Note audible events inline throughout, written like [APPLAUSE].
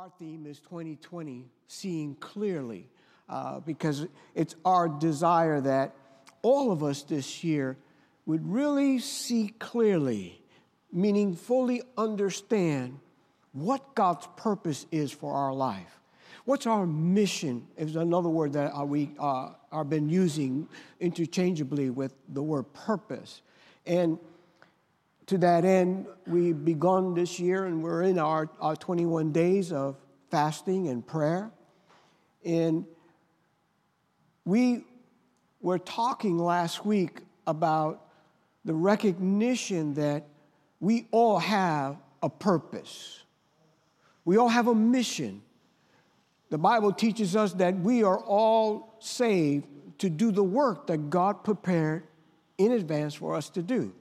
Our theme is 2020, seeing clearly, uh, because it's our desire that all of us this year would really see clearly, meaning fully understand what God's purpose is for our life. What's our mission? Is another word that we uh, are been using interchangeably with the word purpose. And to that end, we've begun this year and we're in our, our 21 days of fasting and prayer. And we were talking last week about the recognition that we all have a purpose, we all have a mission. The Bible teaches us that we are all saved to do the work that God prepared in advance for us to do.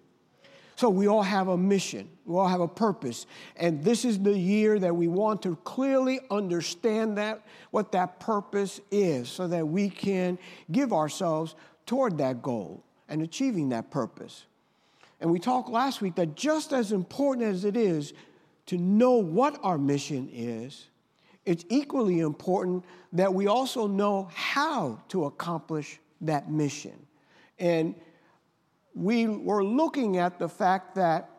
So we all have a mission, we all have a purpose. And this is the year that we want to clearly understand that, what that purpose is, so that we can give ourselves toward that goal and achieving that purpose. And we talked last week that just as important as it is to know what our mission is, it's equally important that we also know how to accomplish that mission. And we were looking at the fact that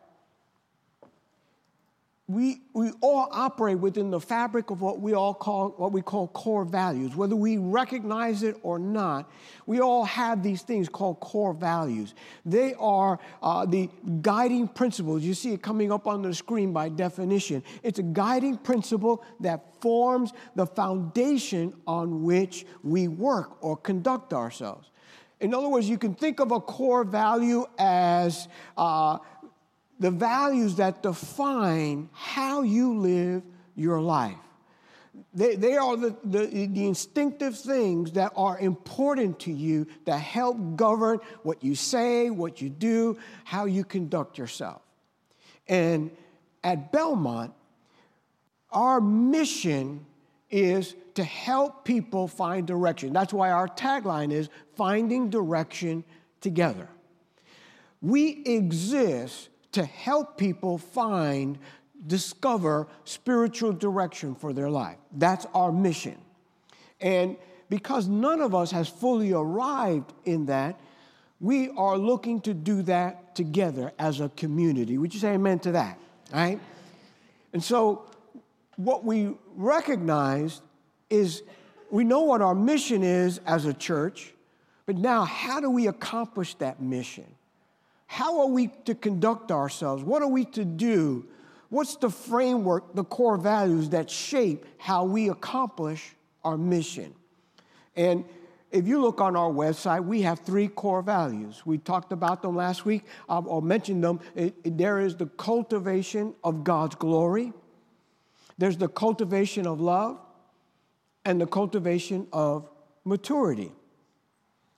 we, we all operate within the fabric of what we all call what we call core values. Whether we recognize it or not we all have these things called core values. They are uh, the guiding principles. You see it coming up on the screen by definition. It's a guiding principle that forms the foundation on which we work or conduct ourselves in other words, you can think of a core value as uh, the values that define how you live your life. They, they are the, the, the, instinctive things that are important to you that help govern what you say, what you do, how you conduct yourself. And at Belmont, our mission is to help people find direction. That's why our tagline is finding direction together. We exist to help people find, discover spiritual direction for their life. That's our mission. And because none of us has fully arrived in that, we are looking to do that together as a community. Would you say amen to that? Right? And so what we recognize is we know what our mission is as a church, but now how do we accomplish that mission? How are we to conduct ourselves? What are we to do? What's the framework, the core values that shape how we accomplish our mission? And if you look on our website, we have three core values. We talked about them last week. I'll mention them. It, it, there is the cultivation of God's glory, there's the cultivation of love and the cultivation of maturity.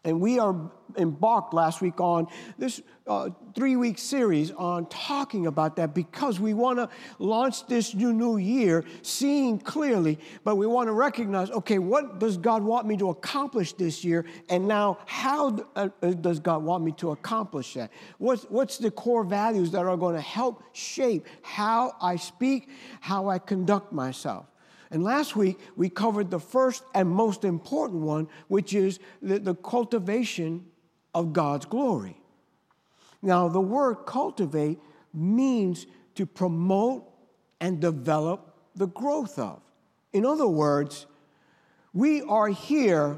And we are embarked last week on this uh, three week series on talking about that because we want to launch this new new year seeing clearly, but we want to recognize okay, what does God want me to accomplish this year? And now, how uh, uh, does God want me to accomplish that? What's, what's the core values that are going to help shape how I speak, how I conduct myself? And last week, we covered the first and most important one, which is the, the cultivation of God's glory. Now, the word cultivate means to promote and develop the growth of. In other words, we are here,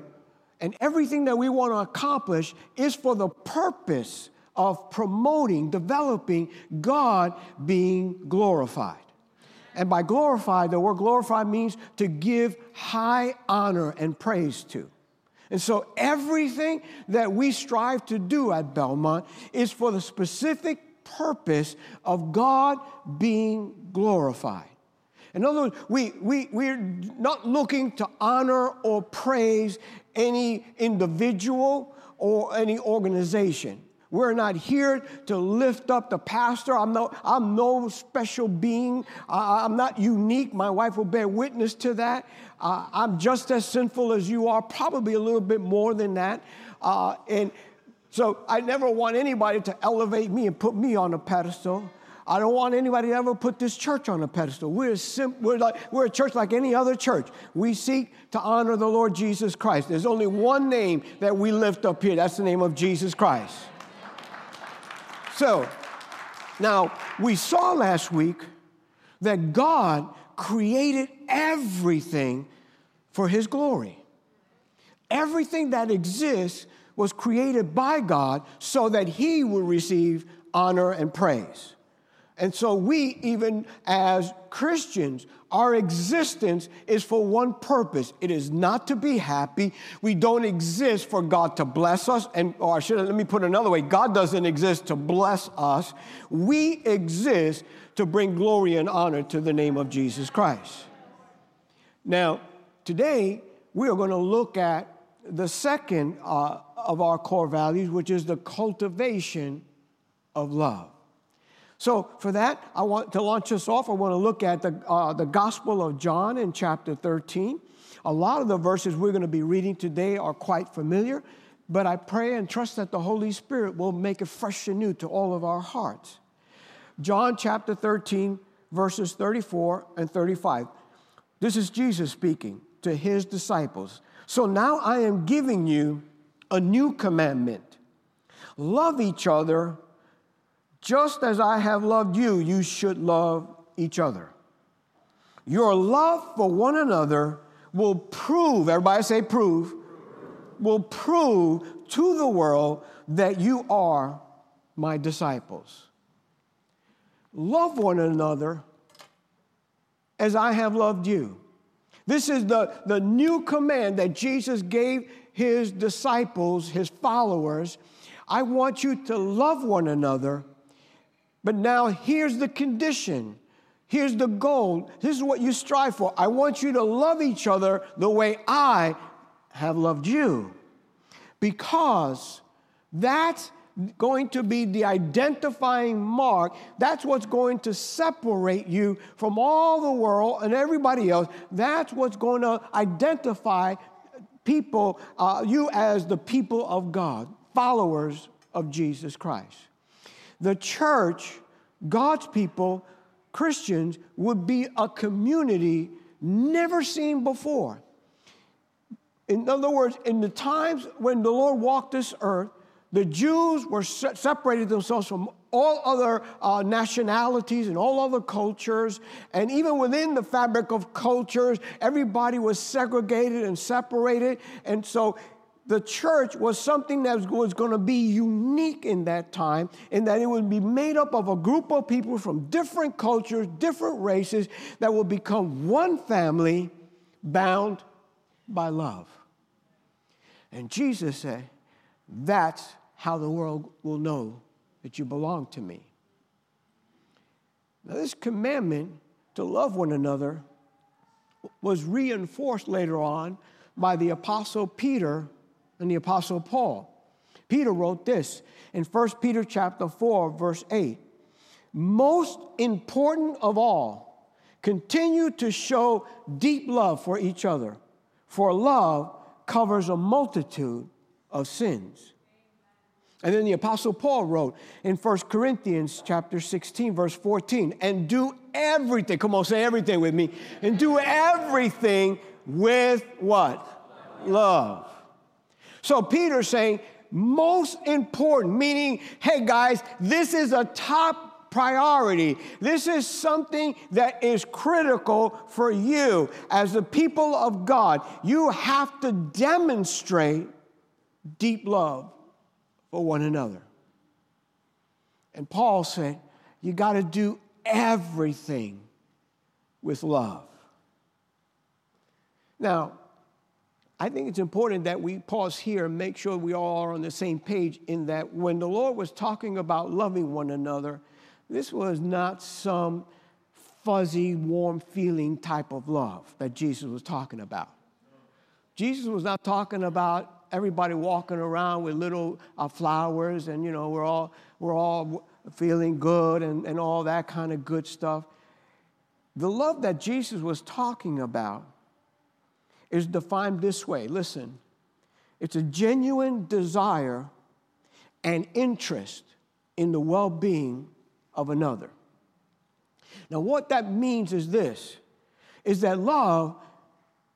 and everything that we want to accomplish is for the purpose of promoting, developing God being glorified. And by glorify, the word glorify means to give high honor and praise to. And so everything that we strive to do at Belmont is for the specific purpose of God being glorified. In other words, we, we, we're not looking to honor or praise any individual or any organization. We're not here to lift up the pastor. I'm no, I'm no special being. I'm not unique. My wife will bear witness to that. Uh, I'm just as sinful as you are, probably a little bit more than that. Uh, and so I never want anybody to elevate me and put me on a pedestal. I don't want anybody to ever put this church on a pedestal. We're, sim- we're, like, we're a church like any other church. We seek to honor the Lord Jesus Christ. There's only one name that we lift up here that's the name of Jesus Christ. So, now we saw last week that God created everything for His glory. Everything that exists was created by God so that He would receive honor and praise. And so, we, even as Christians, our existence is for one purpose. It is not to be happy. We don't exist for God to bless us. And, or should let me put it another way God doesn't exist to bless us. We exist to bring glory and honor to the name of Jesus Christ. Now, today, we are going to look at the second uh, of our core values, which is the cultivation of love. So, for that, I want to launch us off. I want to look at the, uh, the Gospel of John in chapter 13. A lot of the verses we're going to be reading today are quite familiar, but I pray and trust that the Holy Spirit will make it fresh and new to all of our hearts. John chapter 13, verses 34 and 35. This is Jesus speaking to his disciples. So now I am giving you a new commandment love each other just as I have loved you, you should love each other. Your love for one another will prove, everybody say prove, will prove to the world that you are my disciples. Love one another as I have loved you. This is the, the new command that Jesus gave his disciples, his followers. I want you to love one another but now here's the condition. Here's the goal. This is what you strive for. I want you to love each other the way I have loved you. Because that's going to be the identifying mark. That's what's going to separate you from all the world and everybody else. That's what's going to identify people, uh, you as the people of God, followers of Jesus Christ. The church, God's people, Christians, would be a community never seen before. In other words, in the times when the Lord walked this earth, the Jews were separated themselves from all other uh, nationalities and all other cultures. And even within the fabric of cultures, everybody was segregated and separated. And so the church was something that was going to be unique in that time, in that it would be made up of a group of people from different cultures, different races, that would become one family bound by love. And Jesus said, That's how the world will know that you belong to me. Now, this commandment to love one another was reinforced later on by the Apostle Peter and the apostle Paul. Peter wrote this in 1 Peter chapter 4 verse 8. Most important of all, continue to show deep love for each other, for love covers a multitude of sins. And then the apostle Paul wrote in 1 Corinthians chapter 16 verse 14, and do everything, come on say everything with me, and do everything with what? Love. So Peter's saying, most important, meaning, hey guys, this is a top priority. This is something that is critical for you as the people of God. You have to demonstrate deep love for one another. And Paul said, you got to do everything with love. Now, I think it's important that we pause here and make sure we all are on the same page in that when the Lord was talking about loving one another, this was not some fuzzy, warm feeling type of love that Jesus was talking about. Jesus was not talking about everybody walking around with little uh, flowers and, you know, we're all, we're all feeling good and, and all that kind of good stuff. The love that Jesus was talking about is defined this way listen, it's a genuine desire and interest in the well being of another. Now, what that means is this is that love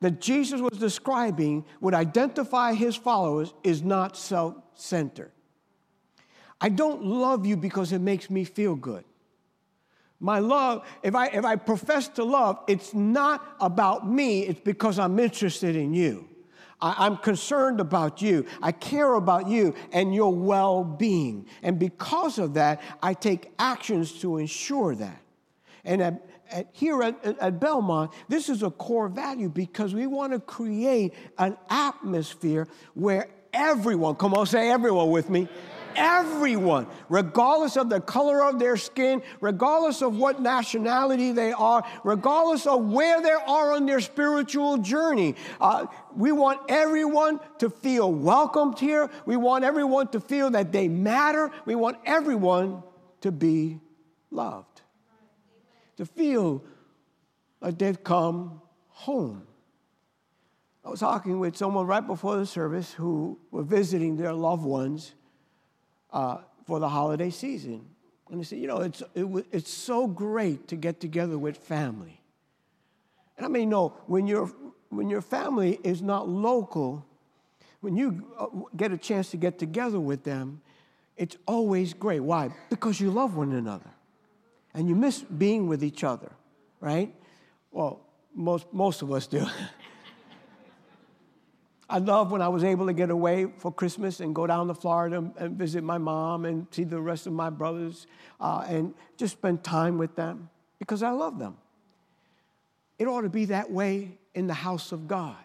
that Jesus was describing would identify his followers is not self centered. I don't love you because it makes me feel good. My love, if I, if I profess to love, it's not about me, it's because I'm interested in you. I, am concerned about you. I care about you and your well being. And because of that, I take actions to ensure that. And at, at, here at, at Belmont, this is a core value because we want to create an atmosphere where everyone, come on, say everyone with me, everyone, regardless of the color of their skin, regardless of what nationality they are, regardless of where they are on their spiritual journey. Uh, we want everyone to feel welcomed here. We want everyone to feel that they matter. We want everyone to be loved, to feel like they've come home. I was talking with someone right before the service who were visiting their loved ones uh, for the holiday season. And they said, you know, it's, it, it's so great to get together with family. And I mean, no, when, you when your family is not local, when you uh, get a chance to get together with them, it's always great. Why? Because you love one another and you miss being with each other, right? Well, most, most of us do. [LAUGHS] I love when I was able to get away for Christmas and go down to Florida and visit my mom and see the rest of my brothers uh, and just spend time with them because I love them. It ought to be that way in the house of God.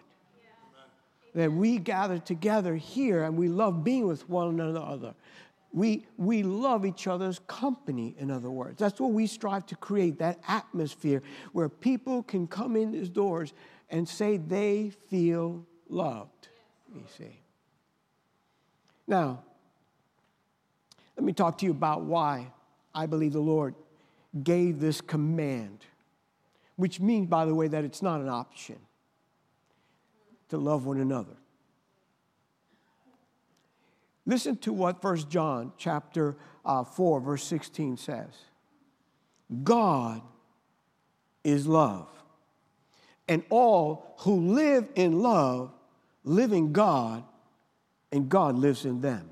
That we gather together here and we love being with one another. We, we love each other's company, in other words. That's what we strive to create that atmosphere where people can come in these doors and say they feel loved, you see. Now, let me talk to you about why I believe the Lord gave this command, which means, by the way, that it's not an option to love one another. Listen to what 1 John chapter uh, 4, verse 16 says. God is love. And all who live in love live in God, and God lives in them.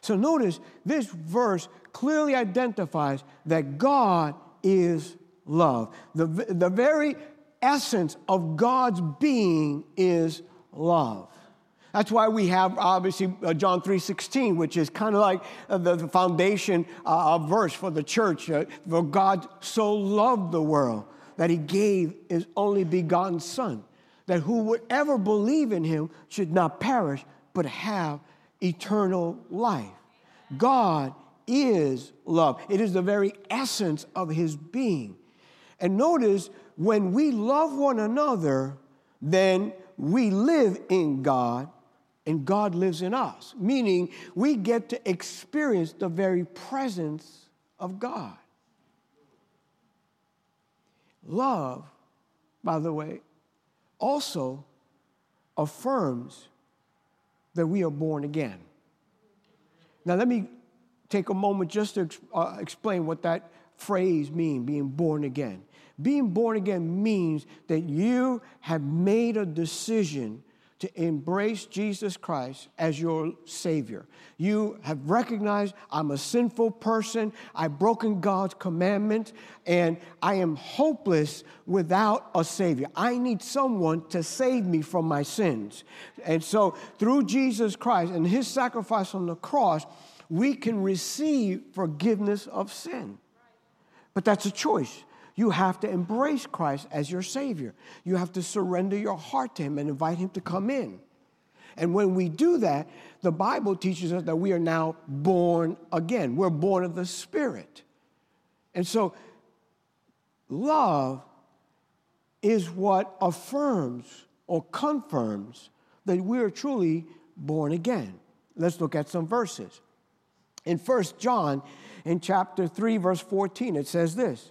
So notice this verse clearly identifies that God is love. The, the very essence of God's being is love. That's why we have obviously uh, John 3:16, which is kind of like uh, the, foundation uh, verse for the church. Uh, for God so loved the world that he gave his only begotten Son, that who would ever believe in him should not perish, but have eternal life. God is love, it is the very essence of his being. And notice when we love one another, then we live in God and God lives in us, meaning we get to experience the very presence of God. Love, by the way, also affirms that we are born again. Now, let me take a moment just to uh, explain what that phrase means, being born again. Being born again means that you have made a decision to embrace Jesus Christ as your Savior. You have recognized I'm a sinful person, I've broken God's commandment, and I am hopeless without a Savior. I need someone to save me from my sins. And so, through Jesus Christ and His sacrifice on the cross, we can receive forgiveness of sin. But that's a choice. You have to embrace Christ as your Savior. You have to surrender your heart to Him and invite Him to come in. And when we do that, the Bible teaches us that we are now born again. We're born of the Spirit. And so, love is what affirms or confirms that we are truly born again. Let's look at some verses. In 1 John, in chapter 3, verse 14, it says this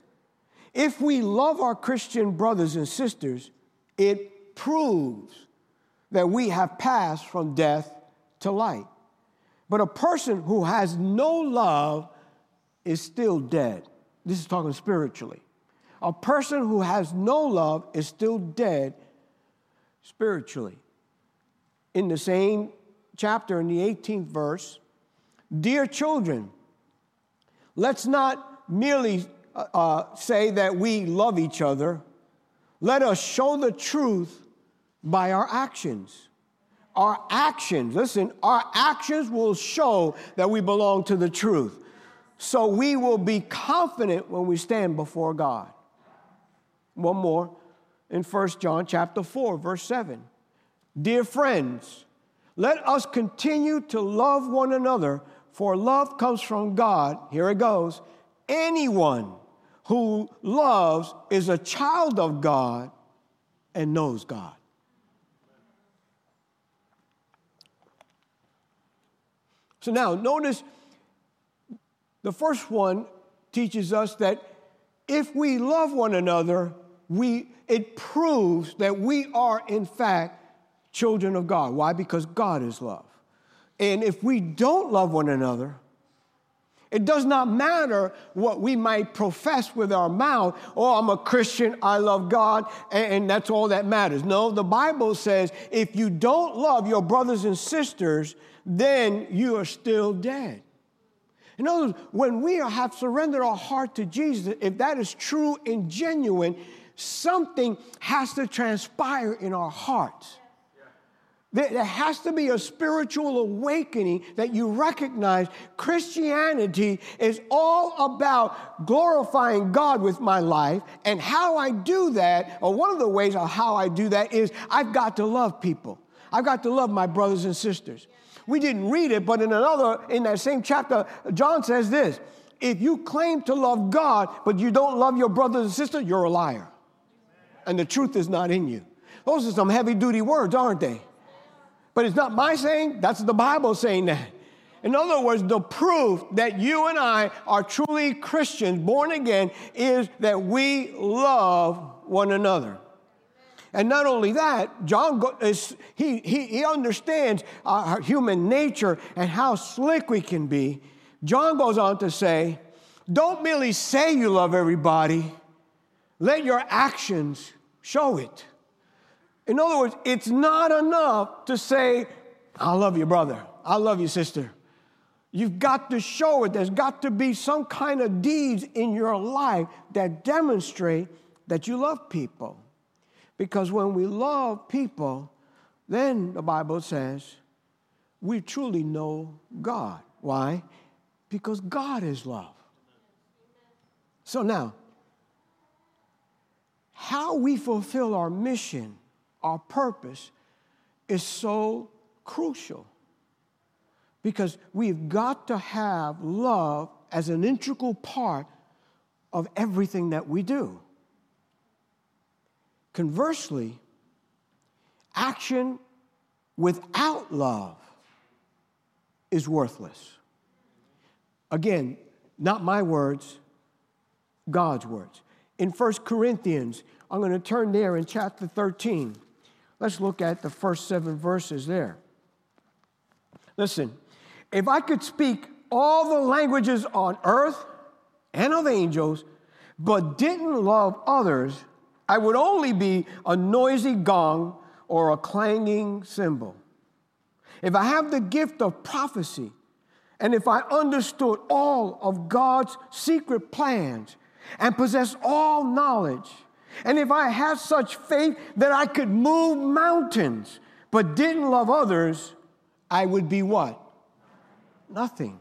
if we love our Christian brothers and sisters, it proves that we have passed from death to light. But a person who has no love is still dead. This is talking spiritually. A person who has no love is still dead spiritually. In the same chapter, in the 18th verse, dear children, let's not merely uh, say that we love each other, let us show the truth by our actions. Our actions, listen, our actions will show that we belong to the truth. So we will be confident when we stand before God. One more in 1 John chapter 4 verse 7. Dear friends, let us continue to love one another for love comes from God. Here it goes. Anyone who loves is a child of God and knows God. So now notice the first one teaches us that if we love one another, we, it proves that we are, in fact, children of God. Why? Because God is love. And if we don't love one another, it does not matter what we might profess with our mouth. Oh, I'm a Christian, I love God, and, that's all that matters. No, the Bible says if you don't love your brothers and sisters, then you are still dead. In other words, when we have surrendered our heart to Jesus, if that is true and genuine, something has to transpire in our hearts. There has to be a spiritual awakening that you recognize Christianity is all about glorifying God with my life. And how I do that, or one of the ways of how I do that, is I've got to love people. I've got to love my brothers and sisters. We didn't read it, but in another, in that same chapter, John says this if you claim to love God, but you don't love your brothers and sisters, you're a liar. And the truth is not in you. Those are some heavy duty words, aren't they? But it's not my saying, that's the Bible saying that. In other words, the proof that you and I are truly Christians, born again, is that we love one another. And not only that, John is, he, he, he understands our human nature and how slick we can be. John goes on to say, don't merely say you love everybody, let your actions show it. In other words, it's not enough to say, I love you, brother. I love you, sister. You've got to show it. There's got to be some kind of deeds in your life that demonstrate that you love people. Because when we love people, then the Bible says we truly know God. Why? Because God is love. So now, how we fulfill our mission our purpose is so crucial because we've got to have love as an integral part of everything that we do. Conversely, action without love is worthless. Again, not my words, God's words. In 1 Corinthians, I'm going to turn there in chapter 13. Let's look at the first seven verses there. Listen, if I could speak all the languages on earth and of angels, but didn't love others, I would only be a noisy gong or a clanging cymbal. If I have the gift of prophecy, and if I understood all of God's secret plans and possess all knowledge, and if I had such faith that I could move mountains but didn't love others, I would be what? Nothing.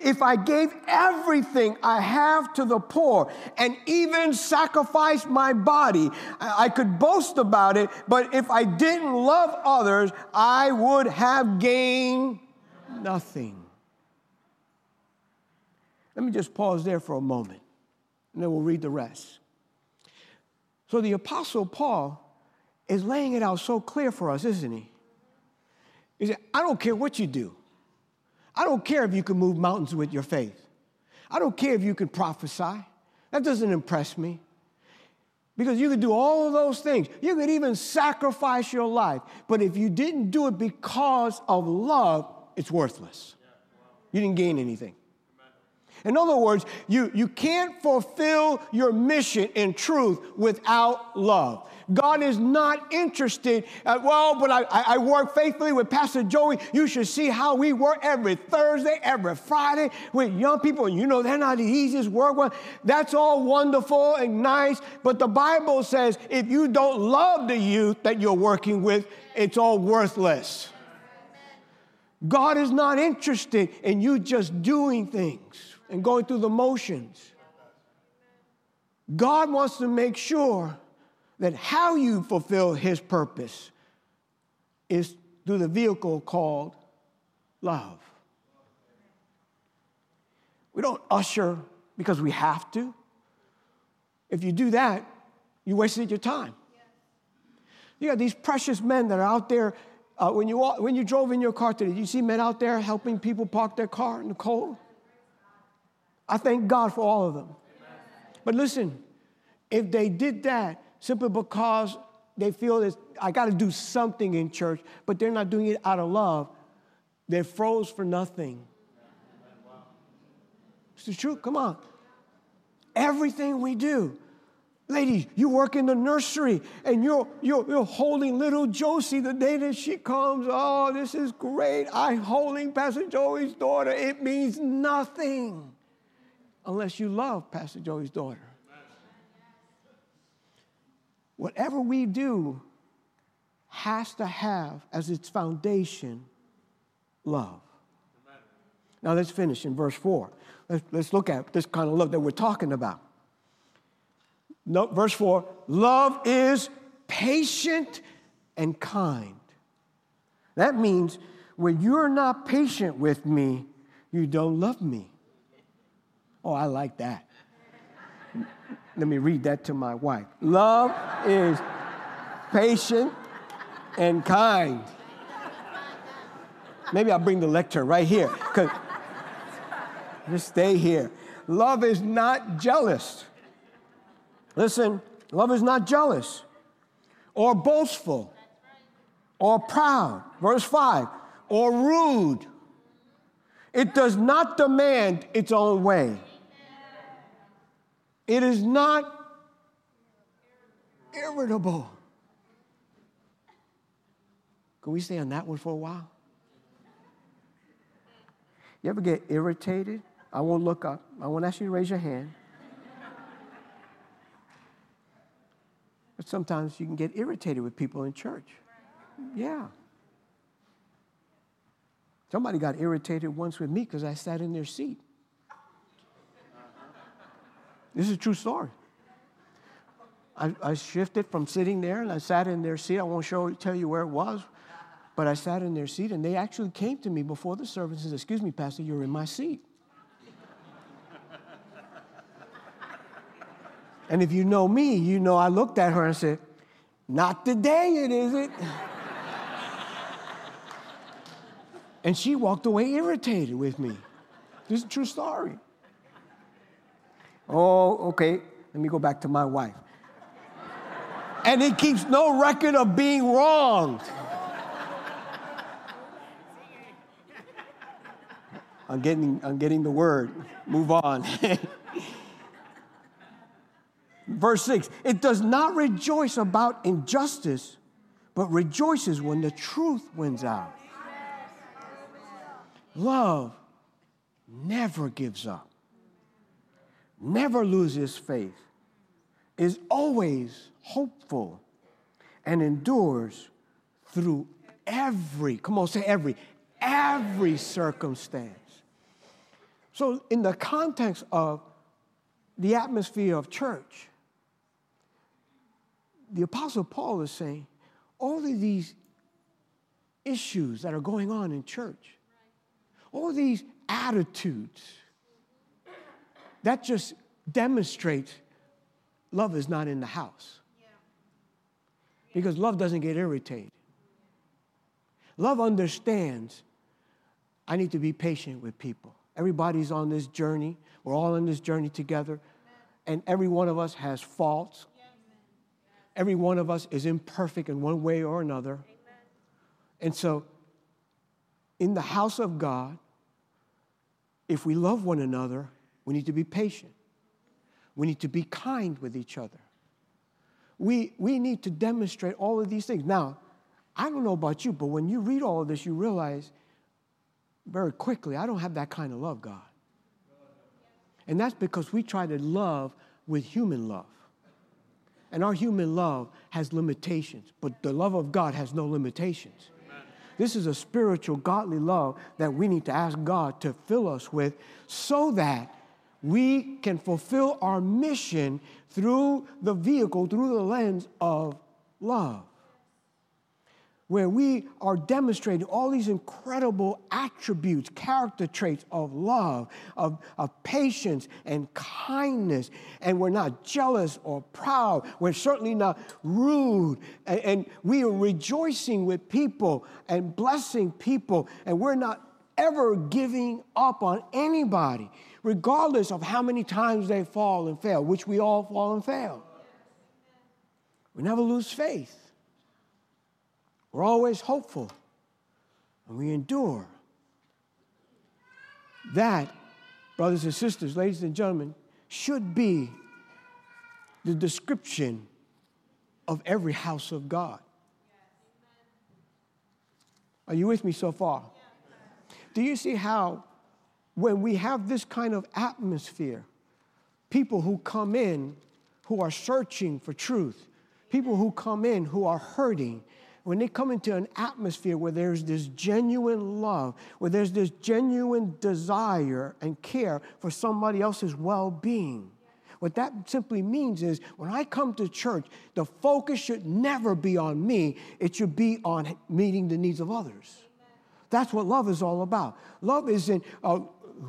If I gave everything I have to the poor and even sacrificed my body, I could boast about it, but if I didn't love others, I would have gained nothing. Let me just pause there for a moment, and then we'll read the rest. So the Apostle Paul is laying it out so clear for us, isn't he? He said, I don't care what you do. I don't care if you can move mountains with your faith. I don't care if you can prophesy. That doesn't impress me. Because you could do all of those things. You could even sacrifice your life. But if you didn't do it because of love, it's worthless. You didn't gain anything. In other words, you, you can't fulfill your mission in truth without love. God is not interested, uh, well, but I, I work faithfully with Pastor Joey. You should see how we work every Thursday, every Friday with young people. And you know, they're not the easiest work. That's all wonderful and nice. But the Bible says if you don't love the youth that you're working with, it's all worthless. God is not interested in you just doing things and going through the motions. God wants to make sure that how you fulfill His purpose is through the vehicle called love. We don't usher because we have to. If you do that, you wasted your time. You got these precious men that are out there uh, when, you, when you drove in your car today, you see men out there helping people park their car in the cold? I thank God for all of them. But listen, if they did that simply because they feel that I got to do something in church, but they're not doing it out of love, they're froze for nothing. It's the truth. Come on. Everything we do, Ladies, you work in the nursery and you're, you're, you're holding little Josie the day that she comes. Oh, this is great. I'm holding Pastor Joey's daughter. It means nothing unless you love Pastor Joey's daughter. Whatever we do has to have as its foundation love. Now let's finish in verse 4. Let's, let's look at this kind of love that we're talking about. No, verse 4 love is patient and kind. That means when you're not patient with me, you don't love me. Oh, I like that. Let me read that to my wife. Love is patient and kind. Maybe I'll bring the lectern right here. Just stay here. Love is not jealous. Listen, love is not jealous or boastful or proud. Verse 5 or rude. It does not demand its own way. It is not irritable. Can we stay on that one for a while? You ever get irritated? I won't look up. I won't ask you to raise your hand. But sometimes you can get irritated with people in church. Yeah. Somebody got irritated once with me because I sat in their seat. This is a true story. I, I, shifted from sitting there and I sat in their seat. I won't show, tell you where it was, but I sat in their seat and they actually came to me before the service and said, Excuse me, Pastor, you're in my seat. And if you know me, you know I looked at her and said, Not today, it is it? and she walked away irritated with me. This is a true story. Oh, okay. Let me go back to my wife. and he keeps no record of being wronged. I'm getting, I'm getting the word. Move on. [LAUGHS] Verse 6 it does not rejoice about injustice, but rejoices when the truth wins out. Love never gives up, never loses faith, is always hopeful, and endures through every, come on, say every, every circumstance. So, in the context of the atmosphere of church, the Apostle Paul is saying all of these issues that are going on in church, all these attitudes, that just demonstrates love is not in the house. Because love doesn't get irritated. Love understands I need to be patient with people. Everybody's on this journey. We're all on this journey together. And every one of us has faults, Every one of us is imperfect in one way or another. Amen. And so, in the house of God, if we love one another, We need to be patient. We need to be kind with each other. We, we need to demonstrate all of these things. Now, I don't know about you, but when you read all of this, you realize very quickly, I don't have that kind of love, God. And that's because we try to love with human love. And our human love has limitations, but the love of God has no limitations. Amen. This is a spiritual, godly love that we need to ask God to fill us with so that we can fulfill our mission through the vehicle, through the lens of love where we are demonstrating all these incredible attributes, character traits of love, of, of patience and kindness. And we're not jealous or proud. We're certainly not rude. And, and we are rejoicing with people and blessing people. And we're not ever giving up on anybody, regardless of how many times they fall and fail, which we all fall and fail. We never lose faith. We're always hopeful and we endure. That, brothers and sisters, ladies and gentlemen, should be the description of every house of God. Are you with me so far? Do you see how, when we have this kind of atmosphere, people who come in who are searching for truth, people who come in who are hurting, when they come into an atmosphere where there's this genuine love, where there's this genuine desire and care for somebody else's well being, what that simply means is when I come to church, the focus should never be on me, it should be on meeting the needs of others. That's what love is all about. Love isn't uh,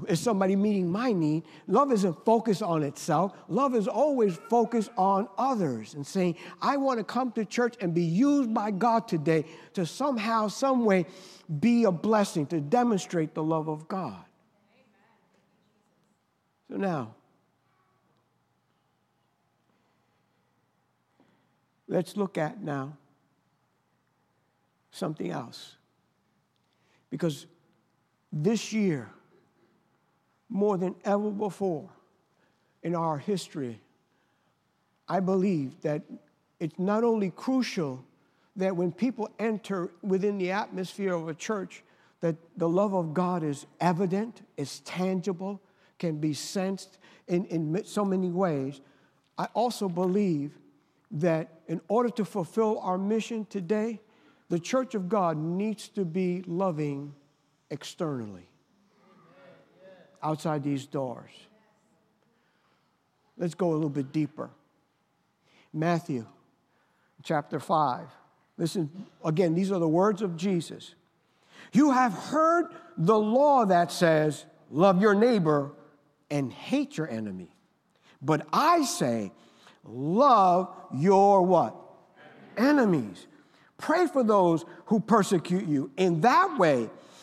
is somebody meeting my need. Love isn't focused on itself. Love is always focused on others and saying, I want to come to church and be used by God today to somehow, some way be a blessing, to demonstrate the love of God. So now, let's look at now something else. Because this year, more than ever before in our history, I believe that it's not only crucial that when people enter within the atmosphere of a church, that the love of God is evident, is tangible, can be sensed in, in so many ways. I also believe that in order to fulfill our mission today, the church of God needs to be loving externally outside these doors. Let's go a little bit deeper. Matthew chapter 5. Listen, again, these are the words of Jesus. You have heard the law that says, love your neighbor and hate your enemy. But I say, love your what? Enemies. Pray for those who persecute you. In that way,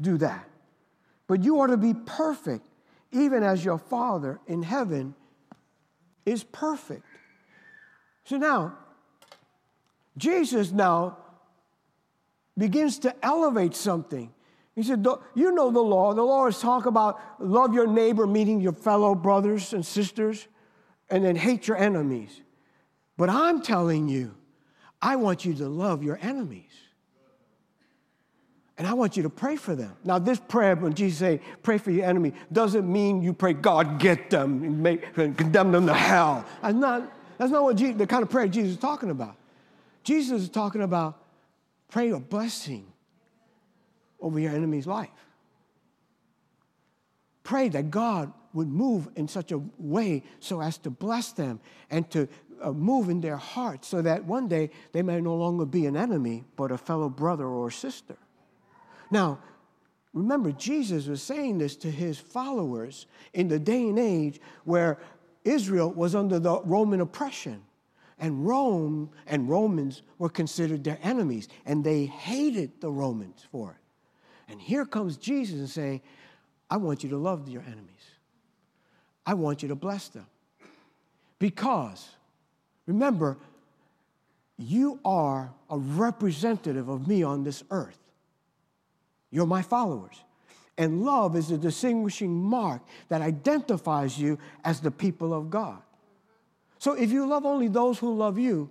do that. But you are to be perfect, even as your Father in heaven is perfect. So now, Jesus now begins to elevate something. He said, You know the law. The law is talk about love your neighbor, meeting your fellow brothers and sisters, and then hate your enemies. But I'm telling you, I want you to love your enemies. And I want you to pray for them. Now, this prayer, when Jesus say, pray for your enemy, doesn't mean you pray, God, get them and, make, and condemn them to hell. That's not, that's not what Jesus, the kind of prayer Jesus is talking about. Jesus is talking about pray a blessing over your enemy's life. Pray that God would move in such a way so as to bless them and to uh, move in their hearts so that one day they may no longer be an enemy, but a fellow brother or sister. Now, remember, Jesus was saying this to his followers in the day and age where Israel was under the Roman oppression. And Rome and Romans were considered their enemies, and they hated the Romans for it. And here comes Jesus and saying, I want you to love your enemies. I want you to bless them. Because, remember, you are a representative of me on this earth. You're my followers. And love is a distinguishing mark that identifies you as the people of God. So if you love only those who love you,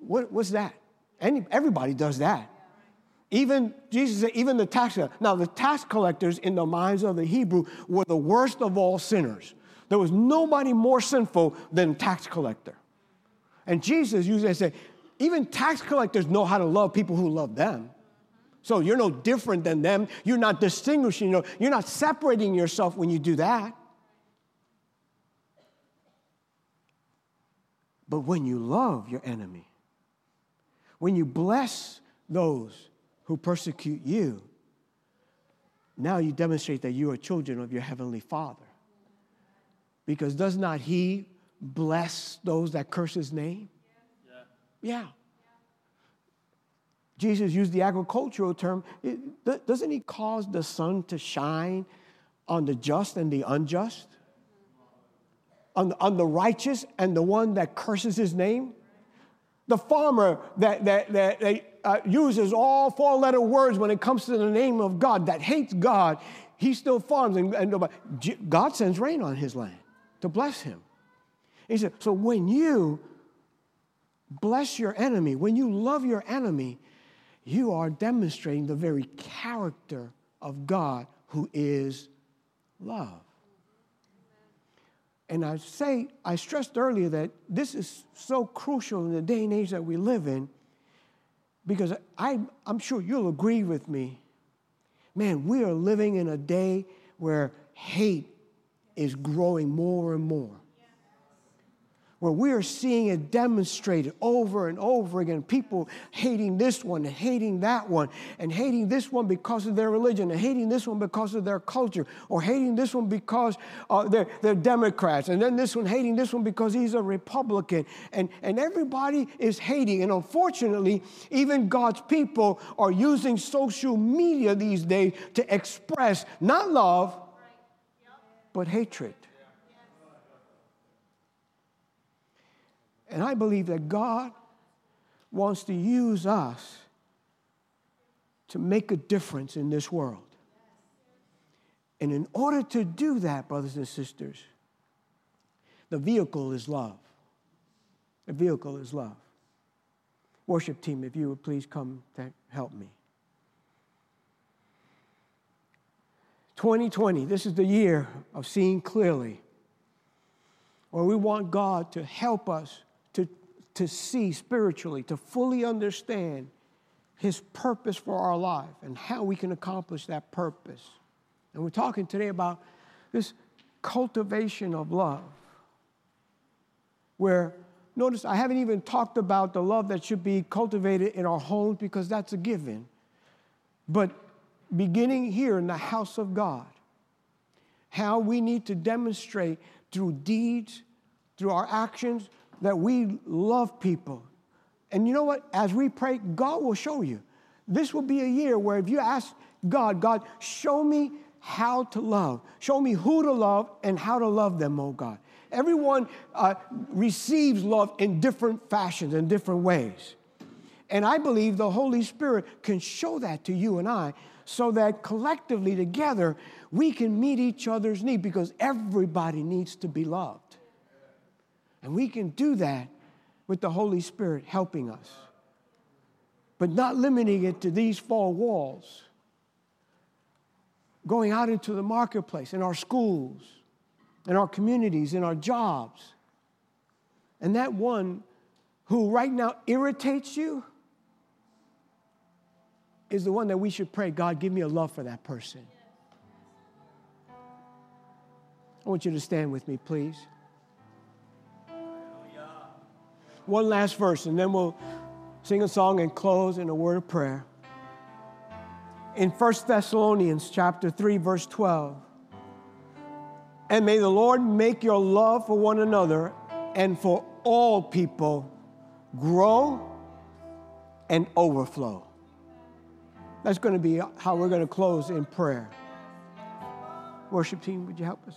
what, what's that? Any, everybody does that. Even Jesus said, even the tax collector. Now, the tax collectors in the minds of the Hebrew were the worst of all sinners. There was nobody more sinful than tax collector. And Jesus usually said, even tax collectors know how to love people who love them. So you're no different than them. You're not distinguishing, you know, you're not separating yourself when you do that. But when you love your enemy, when you bless those who persecute you, now you demonstrate that you are children of your heavenly Father. Because does not He bless those that curse His name? Yeah. yeah. Jesus used the agricultural term. doesn't He cause the sun to shine on the just and the unjust? On the, on the righteous and the one that curses His name? The farmer that, that, that, that uh, uses all four letter words when it comes to the name of God, that hates God, he still farms. And, and God sends rain on his land to bless him. He said, so when you bless your enemy, when you love your enemy, you are demonstrating the very character of God who is love. And I say, I stressed earlier that this is so crucial in the day and age that we live in because I, I'm sure you'll agree with me. Man, we are living in a day where hate is growing more and more where we are seeing it demonstrated over and over again. People hating this one and hating that one, and hating this one because of their religion, and hating this one because of their culture, or hating this one because uh, they're, they're Democrats, and then this one hating this one because he's a Republican. And, and everybody is hating. And unfortunately, even God's people are using social media these days to express not love, but hatred. And I believe that God wants to use us to make a difference in this world. And in order to do that, brothers and sisters, the vehicle is love. The vehicle is love. Worship team, if you would please come to help me. 2020, this is the year of seeing clearly, where we want God to help us to see spiritually, to fully understand His purpose for our life and how we can accomplish that purpose. And we're talking today about this cultivation of love, where Notice I haven't even talked about the love that should be cultivated in our homes because that's a given. But beginning here in the house of God, how we need to demonstrate through deeds, through our actions, that we love people. And you know what? As we pray, God will show you. This will be a year where if you ask God, God, show me how to love, show me who to love and how to love them, oh God. Everyone uh, receives love in different fashions, in different ways. And I believe the Holy Spirit can show that to you and I so that collectively together we can meet each other's need because everybody needs to be loved. And we can do that with the Holy Spirit helping us, but not limiting it to these four walls. Going out into the marketplace, in our schools, in our communities, in our jobs. And that one who right now irritates you is the one that we should pray God, give me a love for that person. I want you to stand with me, please. One last verse, and then we'll sing a song and close in a word of prayer. in 1 Thessalonians chapter 3 verse 12. And may the Lord make your love for one another and for all people grow and overflow. That's going to be how we're going to close in prayer. Worship team, would you help us?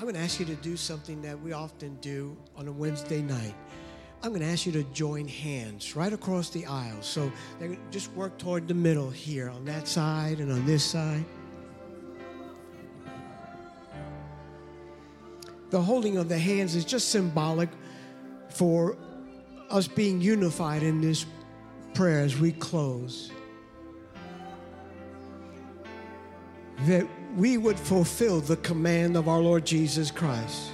I'm going to ask you to do something that we often do on a Wednesday night. I'm going to ask you to join hands right across the aisle. So just work toward the middle here on that side and on this side. The holding of the hands is just symbolic for us being unified in this prayer as we close. That we would fulfill the command of our Lord Jesus Christ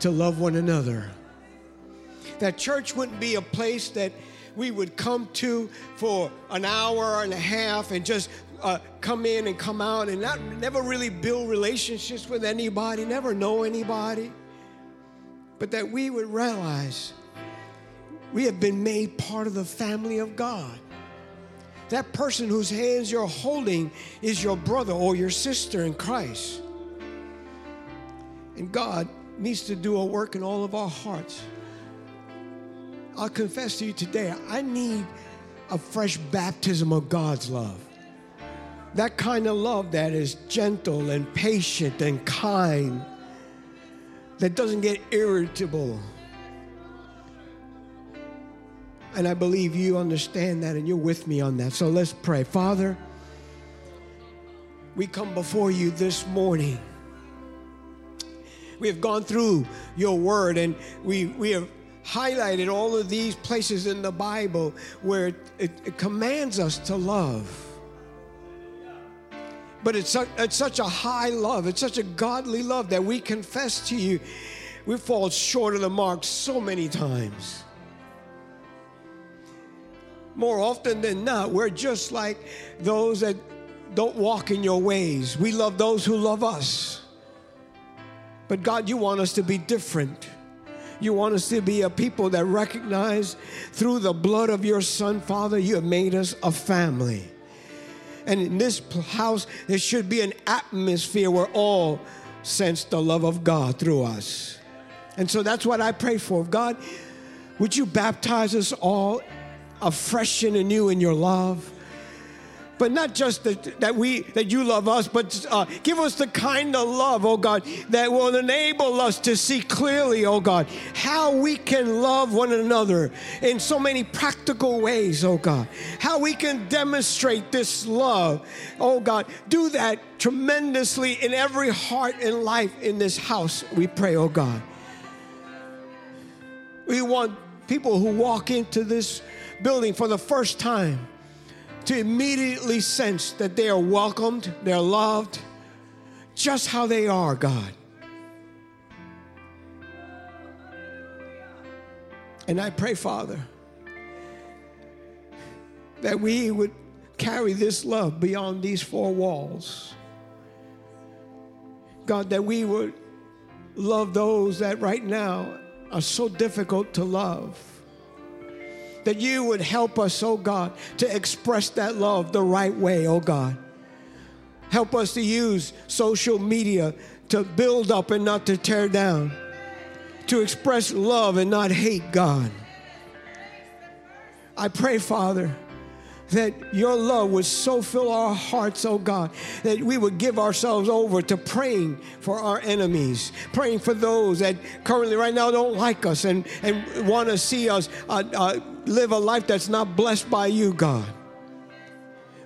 to love one another. That church wouldn't be a place that we would come to for an hour and a half and just uh, come in and come out and not never really build relationships with anybody, never know anybody. But that we would realize we have been made part of the family of God that person whose hands you're holding is your brother or your sister in Christ. And God needs to do a work in all of our hearts. I'll confess to you today, I need a fresh baptism of God's love. That kind of love that is gentle and patient and kind, that doesn't get irritable and I believe you understand that and you're with me on that. So let's pray. Father, we come before you this morning. We have gone through your word and we, we have highlighted all of these places in the Bible where it, it, it commands us to love. But it's, su- it's such a high love, it's such a godly love that we confess to you we fall short of the mark so many times more often than not, we're just like those that don't walk in your ways. We love those who love us. But God, you want us to be different. You want us to be a people that recognize through the blood of your Son, Father, you have made us a family. And in this house, there should be an atmosphere where all sense the love of God through us. And so that's what I pray for. God, would you baptize us all afresh and anew in your love. but not just that, that we that you love us, but uh, give us the kind of love, oh God, that will enable us to see clearly, oh God, how we can love one another in so many practical ways, oh God. How we can demonstrate this love, oh God. Do that tremendously in every heart and life in this house, we pray, oh God. We want people who walk into this building for the first time to immediately sense that they are welcomed, they're loved, just how they are, God. And I pray, Father, that we would carry this love beyond these four walls. God, that we would love those that right now are so difficult to love that you would help us, oh God, to express that love the right way, oh God. Help us to use social media to build up and not to tear down, to express love and not hate, God. I pray, Father, that your love would so fill our hearts, oh God, that we would give ourselves over to praying for our enemies, praying for those that currently right now don't like us and, and want to see us uh, uh, live a life that's not blessed by you, God.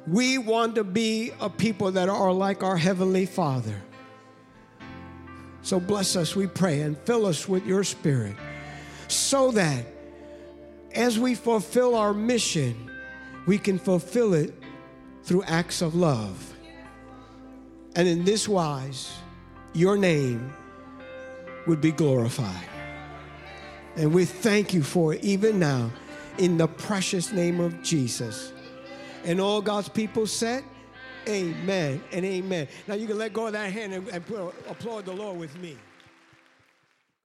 We want to be a people that are like our Heavenly Father. So bless us, we pray, and fill us with your Spirit so that as we fulfill our mission, we can fulfill it through acts of love. And in this wise, your name would be glorified. And we thank you for it even now in the precious name of Jesus. And all God's people said, Amen and amen. Now you can let go of that hand and, and applaud the Lord with me.